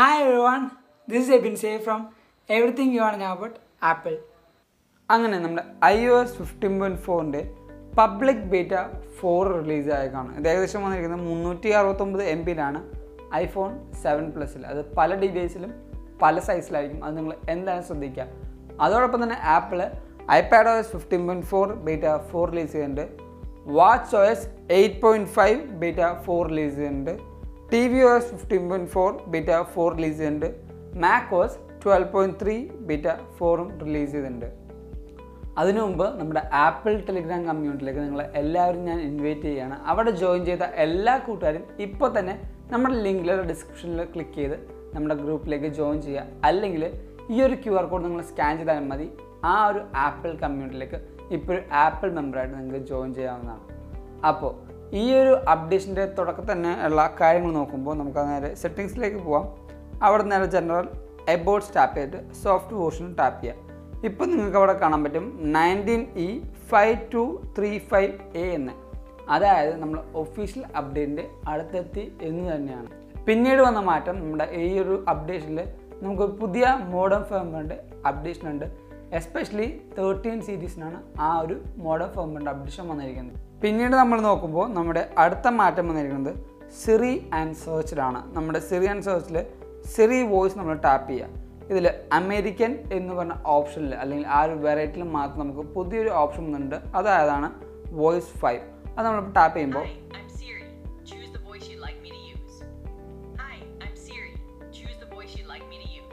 Hi everyone, this is Ebin Say from Everything You Want ആൺ About Apple. അങ്ങനെ നമ്മുടെ I O S fifteen point ഫോറിന്റെ public beta four റിലീസായേക്കാണ് ഇത് ഏകദേശം വന്നിരിക്കുന്നത് മുന്നൂറ്റി അറുപത്തൊമ്പത് എം പിയിലാണ് ഐഫോൺ സെവൻ പ്ലസ്സിൽ അത് പല ഡിവൈസിലും പല സൈസിലായിരിക്കും അത് നിങ്ങൾ എന്തായാലും ശ്രദ്ധിക്കുക. അതോടൊപ്പം തന്നെ Apple iPad O S fifteen point four beta four release ചെയ്യുന്നുണ്ട്. Watch O S eight point five beta four release ചെയ്യുന്നുണ്ട്. T V O S fifteen point four beta four release ചെയ്തിട്ടുണ്ട്. Mac OS twelve point three beta ഫോറും release ചെയ്തിട്ടുണ്ട്. അതിനു മുമ്പ് നമ്മുടെ apple Telegram കമ്മ്യൂണിറ്റിയിലേക്ക് നിങ്ങളെ എല്ലാവരും ഞാൻ ഇൻവൈറ്റ് ചെയ്യുകയാണ്. അവിടെ ജോയിൻ ചെയ്ത എല്ലാ കൂട്ടുകാരും ഇപ്പോൾ തന്നെ നമ്മുടെ ലിങ്കിൽ ഡിസ്ക്രിപ്ഷനിൽ ക്ലിക്ക് ചെയ്ത് നമ്മുടെ ഗ്രൂപ്പിലേക്ക് ജോയിൻ ചെയ്യുക. അല്ലെങ്കിൽ ഈ ഒരു ക്യു ആർ കോഡ് നിങ്ങൾ സ്കാൻ ചെയ്താൽ മതി. ആ ഒരു ആപ്പിൾ കമ്മ്യൂണിറ്റിയിലേക്ക് ഇപ്പോൾ ആപ്പിൾ മെമ്പറായിട്ട് നിങ്ങൾക്ക് ജോയിൻ ചെയ്യാവുന്നതാണ്. അപ്പോൾ ഈ ഒരു അപ്ഡേഷന്റെ തുടക്കത്തിൽ തന്നെ ഉള്ള കാര്യങ്ങൾ നോക്കുമ്പോൾ നമുക്ക് നേരെ സെറ്റിങ്സിലേക്ക് പോവാം. അവിടെ നേരെ ജനറൽ എബോട്ട്സ് ടാപ്പ് ചെയ്തിട്ട് സോഫ്റ്റ് വേർഷൻ ടാപ്പ് ചെയ്യാം. ഇപ്പോൾ നിങ്ങൾക്ക് അവിടെ കാണാൻ പറ്റും nineteen E five two three five A എന്ന്. അതായത് നമ്മൾ ഒഫീഷ്യൽ അപ്ഡേറ്റിന്റെ അടുത്തെത്തി എന്ന് തന്നെയാണ്. പിന്നീട് വന്ന മാറ്റം നമ്മുടെ ഈ ഒരു അപ്ഡേഷനിൽ നമുക്ക് പുതിയ മോഡേൺ ഫേമിന്റെ അപ്ഡേഷൻ ഉണ്ട് എസ്പെഷ്യലി തേർട്ടീൻ സീരീസിനാണ് ആ ഒരു മോഡൽ ഫോമിന്റെ അപ്ഡേഷൻ വന്നിരിക്കുന്നത്. പിന്നീട് നമ്മൾ നോക്കുമ്പോൾ നമ്മുടെ അടുത്ത മാറ്റം വന്നിരിക്കുന്നത് സിറി ആൻഡ് സെർച്ചിലാണ് നമ്മുടെ സിറി ആൻഡ് സെർച്ചിൽ സിറി വോയിസ് നമ്മൾ ടാപ്പ് ചെയ്യുക. ഇതിൽ അമേരിക്കൻ എന്ന് പറഞ്ഞ ഓപ്ഷനിൽ അല്ലെങ്കിൽ ആ ഒരു വെറൈറ്റിയിൽ മാത്രം നമുക്ക് പുതിയൊരു ഓപ്ഷൻ ഉണ്ട് അതായതാണ് വോയിസ് ഫൈവ് അത് നമ്മൾ ടാപ്പ് ചെയ്യുമ്പോൾ like me to use.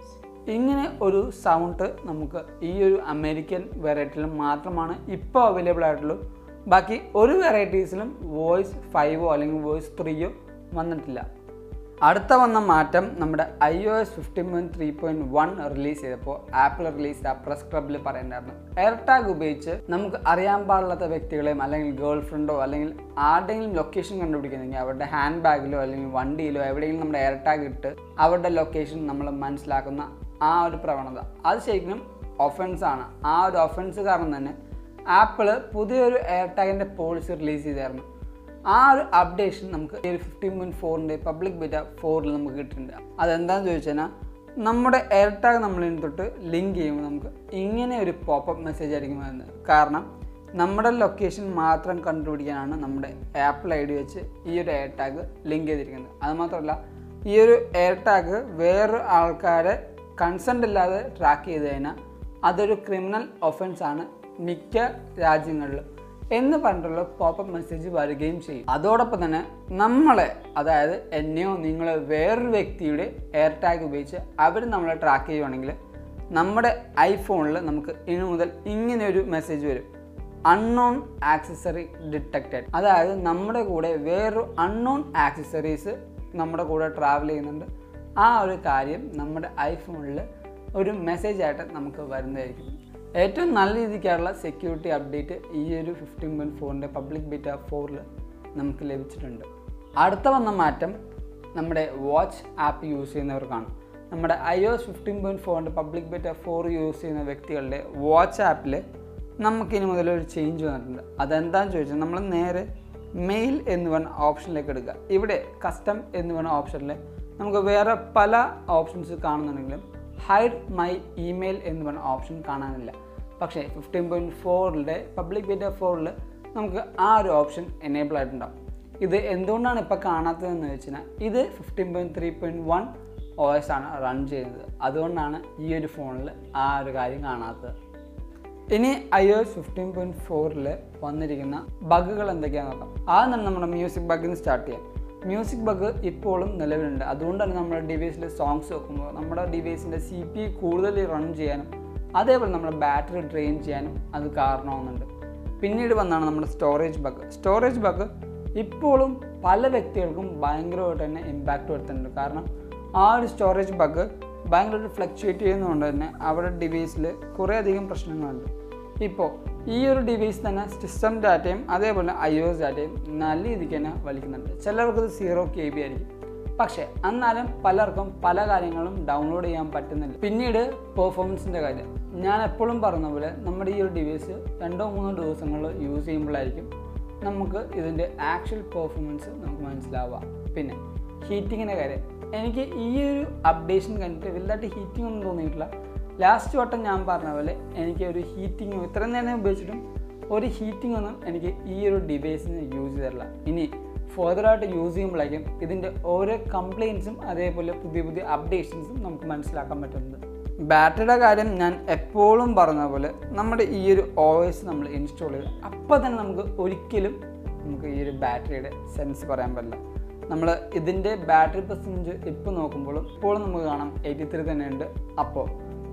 ഇങ്ങനെ ഒരു സൗണ്ട് നമുക്ക് ഈ ഒരു അമേരിക്കൻ വെറൈറ്റിയിൽ മാത്രമാണ് ഇപ്പോൾ അവൈലബിൾ ആയിട്ടുള്ളൂ. ബാക്കി ഒരു വെറൈറ്റീസിലും വോയിസ് ഫൈവോ അല്ലെങ്കിൽ വോയിസ് ത്രീയോ വന്നിട്ടില്ല. അടുത്ത വന്ന മാറ്റം നമ്മുടെ I O S fifteen point three point one release ചെയ്തപ്പോൾ ആപ്പിൾ റിലീസ് ആ പ്രസ് ക്ലബിൽ പറയുന്നുണ്ടായിരുന്നു എയർ ടാഗ് ഉപയോഗിച്ച് നമുക്ക് അറിയാൻ പാടില്ലാത്ത വ്യക്തികളെയും അല്ലെങ്കിൽ ഗേൾ ഫ്രണ്ടോ അല്ലെങ്കിൽ ആരുടെയെങ്കിലും ലൊക്കേഷൻ കണ്ടുപിടിക്കുന്നെങ്കിൽ അവരുടെ ഹാൻഡ് ബാഗിലോ അല്ലെങ്കിൽ വണ്ടിയിലോ എവിടെയെങ്കിലും നമ്മുടെ എയർ ടാഗ് ഇട്ട് അവരുടെ ലൊക്കേഷൻ നമ്മൾ മനസ്സിലാക്കുന്ന ആ ഒരു പ്രവണത. അത് ശരിക്കും ഒഫൻസാണ് ആ ഒരു ഒഫൻസ് കാരണം തന്നെ ആപ്പിൾ പുതിയൊരു എയർ ടാഗിന്റെ പോളിസി റിലീസ് ചെയ്തായിരുന്നു. ആ ഒരു അപ്ഡേഷൻ നമുക്ക് ഈ ഒരു ഫിഫ്റ്റീൻ പോയിന്റ് ഫോറിന്റെ പബ്ലിക് ബിറ്റ ഫോറിൽ നമുക്ക് കിട്ടുന്നുണ്ട് അതെന്താണെന്ന് ചോദിച്ചു കഴിഞ്ഞാൽ നമ്മുടെ എയർ ടാഗ് നമ്മളിൽ തൊട്ട് ലിങ്ക് ചെയ്യുമ്പോൾ നമുക്ക് ഇങ്ങനെ ഒരു പോപ്പപ്പ് മെസ്സേജ് ആയിരിക്കും വരുന്നത്. കാരണം നമ്മുടെ ലൊക്കേഷൻ മാത്രം കണ്ടുപിടിക്കാനാണ് നമ്മുടെ ആപ്പിൾ ഐ ഡി വെച്ച് ഈ ഒരു എയർ ടാഗ് ലിങ്ക് ചെയ്തിരിക്കുന്നത് അതുമാത്രമല്ല ഈ ഒരു എയർ ടാഗ് വേറൊരു ആൾക്കാരെ കൺസെന്റ് ഇല്ലാതെ ട്രാക്ക് ചെയ്ത് കഴിഞ്ഞാൽ അതൊരു ക്രിമിനൽ ഒഫൻസ് ആണ് മിക്ക രാജ്യങ്ങളിലും എന്ന് പറഞ്ഞിട്ടുള്ള പോപ്പപ്പ് മെസ്സേജ് വരികയും ചെയ്യും. അതോടൊപ്പം തന്നെ നമ്മളെ അതായത് എന്നെയോ നിങ്ങളെ വേറൊരു വ്യക്തിയുടെ എയർ ടാഗ് ഉപയോഗിച്ച് അവർ നമ്മളെ ട്രാക്ക് ചെയ്യുവാണെങ്കിൽ നമ്മുടെ ഐഫോണിൽ നമുക്ക് ഇനി മുതൽ ഇങ്ങനെ ഒരു മെസ്സേജ് വരും. അൺനോൺ ആക്സസറി ഡിറ്റക്റ്റഡ് അതായത് നമ്മുടെ കൂടെ വേറൊരു അൺനോൺ ആക്സസറീസ് നമ്മുടെ കൂടെ ട്രാവൽ ചെയ്യുന്നുണ്ട്. ആ ഒരു കാര്യം നമ്മുടെ ഐഫോണിൽ ഒരു മെസ്സേജ് ആയിട്ട് നമുക്ക് വരുന്നതായിരിക്കും. ഏറ്റവും നല്ല രീതിക്കായുള്ള സെക്യൂരിറ്റി അപ്ഡേറ്റ് ഈ ഒരു ഫിഫ്റ്റീൻ പോയിന്റ് ഫോറിന്റെ പബ്ലിക് ബീറ്റ ഫോറിൽ നമുക്ക് ലഭിച്ചിട്ടുണ്ട്. അടുത്ത വന്ന മാറ്റം നമ്മുടെ വാച്ച് ആപ്പ് യൂസ് ചെയ്യുന്നവർക്കാണ് നമ്മുടെ ഐ എസ് ഫിഫ്റ്റീൻ പോയിന്റ് ഫോറിന്റെ പബ്ലിക് ബീറ്റ ഫോർ യൂസ് ചെയ്യുന്ന വ്യക്തികളുടെ വാച്ച് ആപ്പിൽ നമുക്കിനി മുതൽ ഒരു ചേഞ്ച് വന്നിട്ടുണ്ട്. അതെന്താണെന്ന് ചോദിച്ചാൽ നമ്മൾ നേരെ മെയിൽ എന്ന് പറഞ്ഞ ഓപ്ഷനിലേക്ക് എടുക്കുക. ഇവിടെ കസ്റ്റം എന്ന് പറഞ്ഞ ഓപ്ഷനിൽ നമുക്ക് വേറെ പല ഓപ്ഷൻസ് കാണുന്നുണ്ടെങ്കിലും ഹൈഡ് മൈ ഇമെയിൽ എന്ന് പറഞ്ഞ ഓപ്ഷൻ കാണാനില്ല. പക്ഷേ ഫിഫ്റ്റീൻ പോയിന്റ് ഫോറിന്റെ പബ്ലിക് ബീറ്റ ഫോറിൽ നമുക്ക് ആ ഒരു ഓപ്ഷൻ എനേബിൾ ആയിട്ടുണ്ടാവും. ഇത് എന്തുകൊണ്ടാണ് ഇപ്പോൾ കാണാത്തതെന്ന് വെച്ച് കഴിഞ്ഞാൽ ഇത് fifteen point three point one O S ആണ് റൺ ചെയ്യുന്നത്. അതുകൊണ്ടാണ് ഈ ഒരു ഫോണിൽ ആ ഒരു കാര്യം കാണാത്തത്. ഇനി ഐ എസ് ഫിഫ്റ്റീൻ പോയിന്റ് ഫോറിൽ വന്നിരിക്കുന്ന ബഗുകൾ എന്തൊക്കെയാണെന്ന് നോക്കാം. ആദ്യം തന്നെ നമ്മുടെ മ്യൂസിക് ബഗിൽ സ്റ്റാർട്ട് ചെയ്യാം. മ്യൂസിക് ബഗ് ഇപ്പോഴും നിലവിലുണ്ട്. അതുകൊണ്ടാണ് നമ്മുടെ ഡിവൈസിൽ സോങ്സ് വെക്കുമ്പോൾ നമ്മുടെ ഡിവൈസിന്റെ സി പി കൂടുതൽ റൺ ചെയ്യാനും അതേപോലെ നമ്മുടെ ബാറ്ററി ഡ്രെയിൻ ചെയ്യാനും അത് കാരണമാകുന്നുണ്ട് പിന്നീട് വന്നാണ് നമ്മുടെ സ്റ്റോറേജ് ബഗ് സ്റ്റോറേജ് ബഗ് ഇപ്പോഴും പല വ്യക്തികൾക്കും ഭയങ്കരമായിട്ട് തന്നെ ഇമ്പാക്റ്റ് വരുത്തുന്നുണ്ട്. കാരണം ആ ഒരു സ്റ്റോറേജ് ബഗ് ഭയങ്കരമായിട്ട് ഫ്ലക്ച്വേറ്റ് ചെയ്യുന്നതുകൊണ്ട് തന്നെ അവരുടെ ഡിവൈസിൽ കുറേയധികം പ്രശ്നങ്ങളുണ്ട്. ഇപ്പോൾ ഈ ഒരു ഡിവൈസ് തന്നെ സിസ്റ്റം ഡാറ്റയും അതേപോലെ ഐ ഒ എസ് ഡാറ്റയും നല്ല രീതിക്ക് തന്നെ വലിക്കുന്നുണ്ട്. ചിലർക്ക് ഇത് സീറോ കെ ബി ആയിരിക്കും. പക്ഷേ എന്നാലും പലർക്കും പല കാര്യങ്ങളും ഡൗൺലോഡ് ചെയ്യാൻ പറ്റുന്നില്ല. പിന്നീട് പെർഫോമൻസിന്റെ കാര്യം. ഞാൻ എപ്പോഴും പറഞ്ഞ പോലെ നമ്മുടെ ഈ ഒരു ഡിവൈസ് രണ്ടോ മൂന്നോ ദിവസങ്ങളിൽ യൂസ് ചെയ്യുമ്പോഴായിരിക്കും നമുക്ക് ഇതിന്റെ ആക്ച്വൽ പെർഫോമൻസ് നമുക്ക് മനസ്സിലാവുക. പിന്നെ ഹീറ്റിങ്ങിന്റെ കാര്യം. എനിക്ക് ഈ ഒരു അപ്ഡേഷൻ കഴിഞ്ഞിട്ട് വലുതായിട്ട് ഹീറ്റിംഗ് ഒന്നും തോന്നിയിട്ടില്ല. ലാസ്റ്റ് വട്ടം ഞാൻ പറഞ്ഞ പോലെ എനിക്ക് ഒരു ഹീറ്റിംഗ് ഇത്രയും നേരം ഉപയോഗിച്ചിട്ടും ഒരു ഹീറ്റിംഗ് ഒന്നും എനിക്ക് ഈ ഒരു ഡിവൈസിന് യൂസ് ചെയ്തിട്ടില്ല. ഇനി ഫർദറായിട്ട് യൂസ് ചെയ്യുമ്പോഴേക്കും ഇതിന്റെ ഓരോ കംപ്ലയിൻസും അതേപോലെ പുതിയ പുതിയ അപ്ഡേഷൻസും നമുക്ക് മനസ്സിലാക്കാൻ പറ്റുന്നത് ബാറ്ററിയുടെ കാര്യം ഞാൻ എപ്പോഴും പറഞ്ഞ പോലെ നമ്മുടെ ഈ ഒരു ഒ എസ് നമ്മൾ ഇൻസ്റ്റാൾ ചെയ്ത് അപ്പോൾ തന്നെ നമുക്ക് ഒരിക്കലും നമുക്ക് ഈ ഒരു ബാറ്ററിയുടെ സെൻസ് പറയാൻ പറ്റില്ല. നമ്മൾ ഇതിന്റെ ബാറ്ററി പെർസെന്റേജ് ഇപ്പോൾ നോക്കുമ്പോഴും ഇപ്പോഴും നമുക്ക് കാണാം എയ്റ്റി ത്രീ തന്നെയുണ്ട് അപ്പോൾ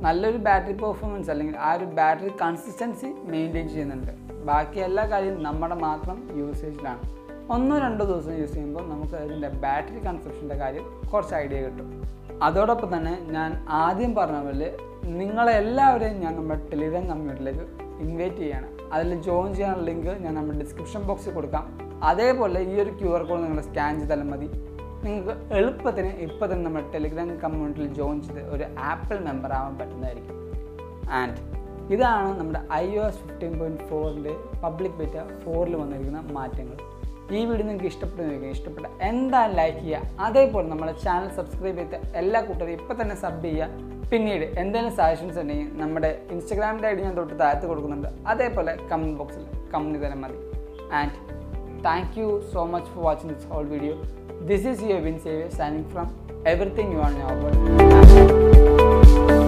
നല്ലൊരു ബാറ്ററി പെർഫോമൻസ് അല്ലെങ്കിൽ ആ ഒരു ബാറ്ററി കൺസിസ്റ്റൻസി മെയിന്റെയിൻ ചെയ്യുന്നുണ്ട്. ബാക്കി എല്ലാ കാര്യവും നമ്മുടെ മാത്രം യൂസേജിലാണ് ഒന്നോ രണ്ടോ ദിവസം യൂസ് ചെയ്യുമ്പോൾ നമുക്ക് അതിന്റെ ബാറ്ററി കൺസപ്ഷന്റെ കാര്യം കുറച്ച് ഐഡിയ കിട്ടും. അതോടൊപ്പം തന്നെ ഞാൻ ആദ്യം പറഞ്ഞ പോലെ നിങ്ങളെല്ലാവരെയും ഞാൻ നമ്മുടെ ടെലിഗ്രാം കമ്മ്യൂണിറ്റിയിലേക്ക് ഇൻവൈറ്റ് ചെയ്യാണ്. അതിൽ ജോയിൻ ചെയ്യാനുള്ള ലിങ്ക് ഞാൻ നമ്മുടെ ഡിസ്ക്രിപ്ഷൻ ബോക്സിൽ കൊടുക്കാം. അതേപോലെ ഈ ഒരു ക്യു ആർ കോഡ് നിങ്ങൾ സ്കാൻ ചെയ്താലും മതി. നിങ്ങൾക്ക് എളുപ്പത്തിന് ഇപ്പോൾ തന്നെ നമ്മുടെ ടെലിഗ്രാം കമ്മ്യൂണിറ്റിയിൽ ജോയിൻ ചെയ്ത് ഒരു ആപ്പിൾ മെമ്പർ ആവാൻ പറ്റുന്നതായിരിക്കും. ആൻഡ് ഇതാണ് നമ്മുടെ I O S fifteen point ഫോറിന്റെ പബ്ലിക് ബെറ്റ ഫോറിൽ വന്നിരിക്കുന്ന മാറ്റങ്ങൾ. ഈ വീഡിയോ നിങ്ങൾക്ക് ഇഷ്ടപ്പെടുന്നതായിരിക്കും. ഇഷ്ടപ്പെട്ട എന്താ ലൈക്ക് ചെയ്യുക. അതേപോലെ നമ്മുടെ ചാനൽ സബ്സ്ക്രൈബ് ചെയ്ത എല്ലാ കൂട്ടരും ഇപ്പോൾ തന്നെ സബ് ചെയ്യുക. പിന്നീട് എന്തെങ്കിലും സജഷൻസ് ഉണ്ടെങ്കിൽ നമ്മുടെ ഇൻസ്റ്റഗ്രാമിന്റെ ഐ ഡി ഞാൻ തൊട്ട് താഴത്ത് കൊടുക്കുന്നുണ്ട്. അതേപോലെ കമന്റ് ബോക്സിൽ കമന്റ് ചെയ്താലും മതി. And thank you so much for watching this whole video This is your Vin signing from Everything You Are Now About.